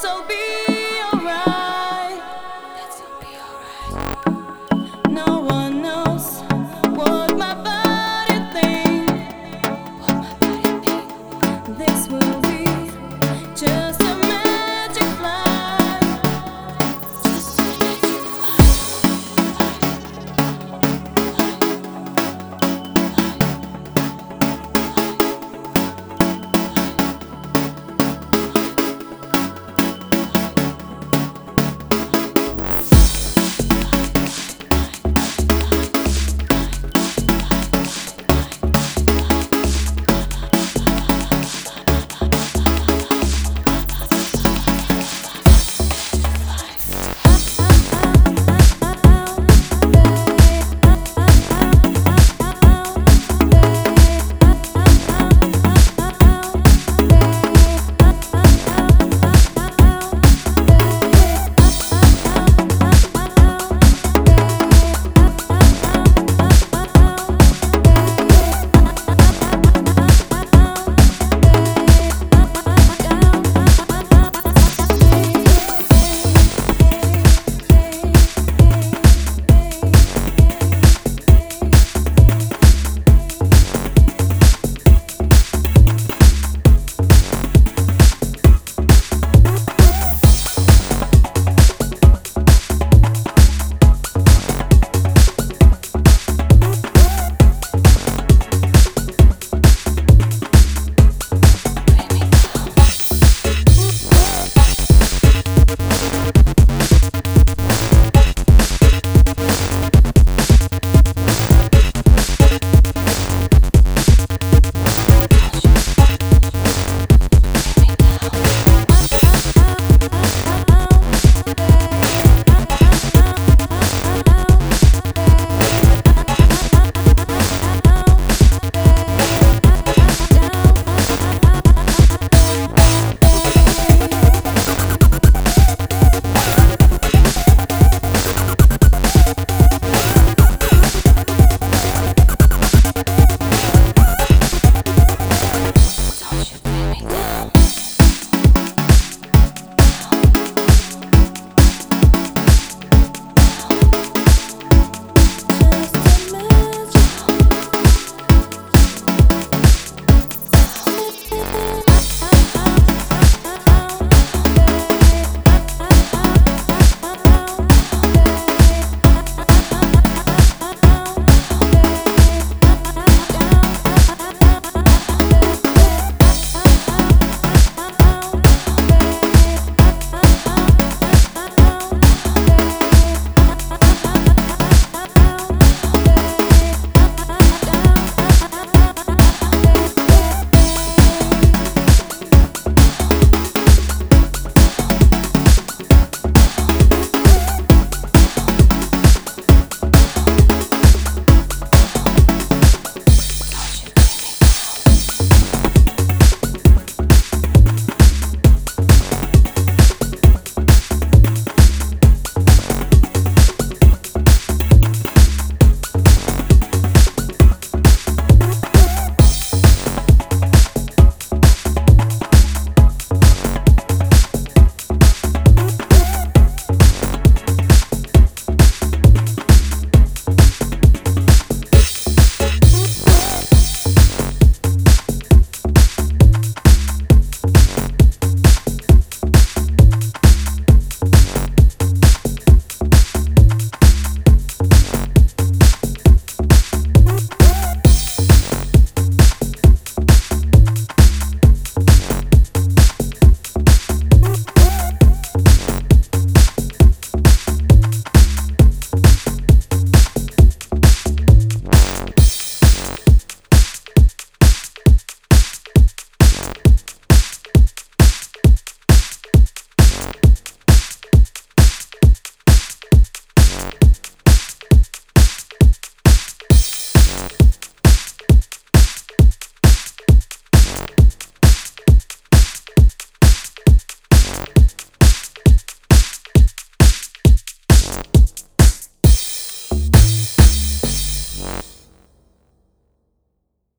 so be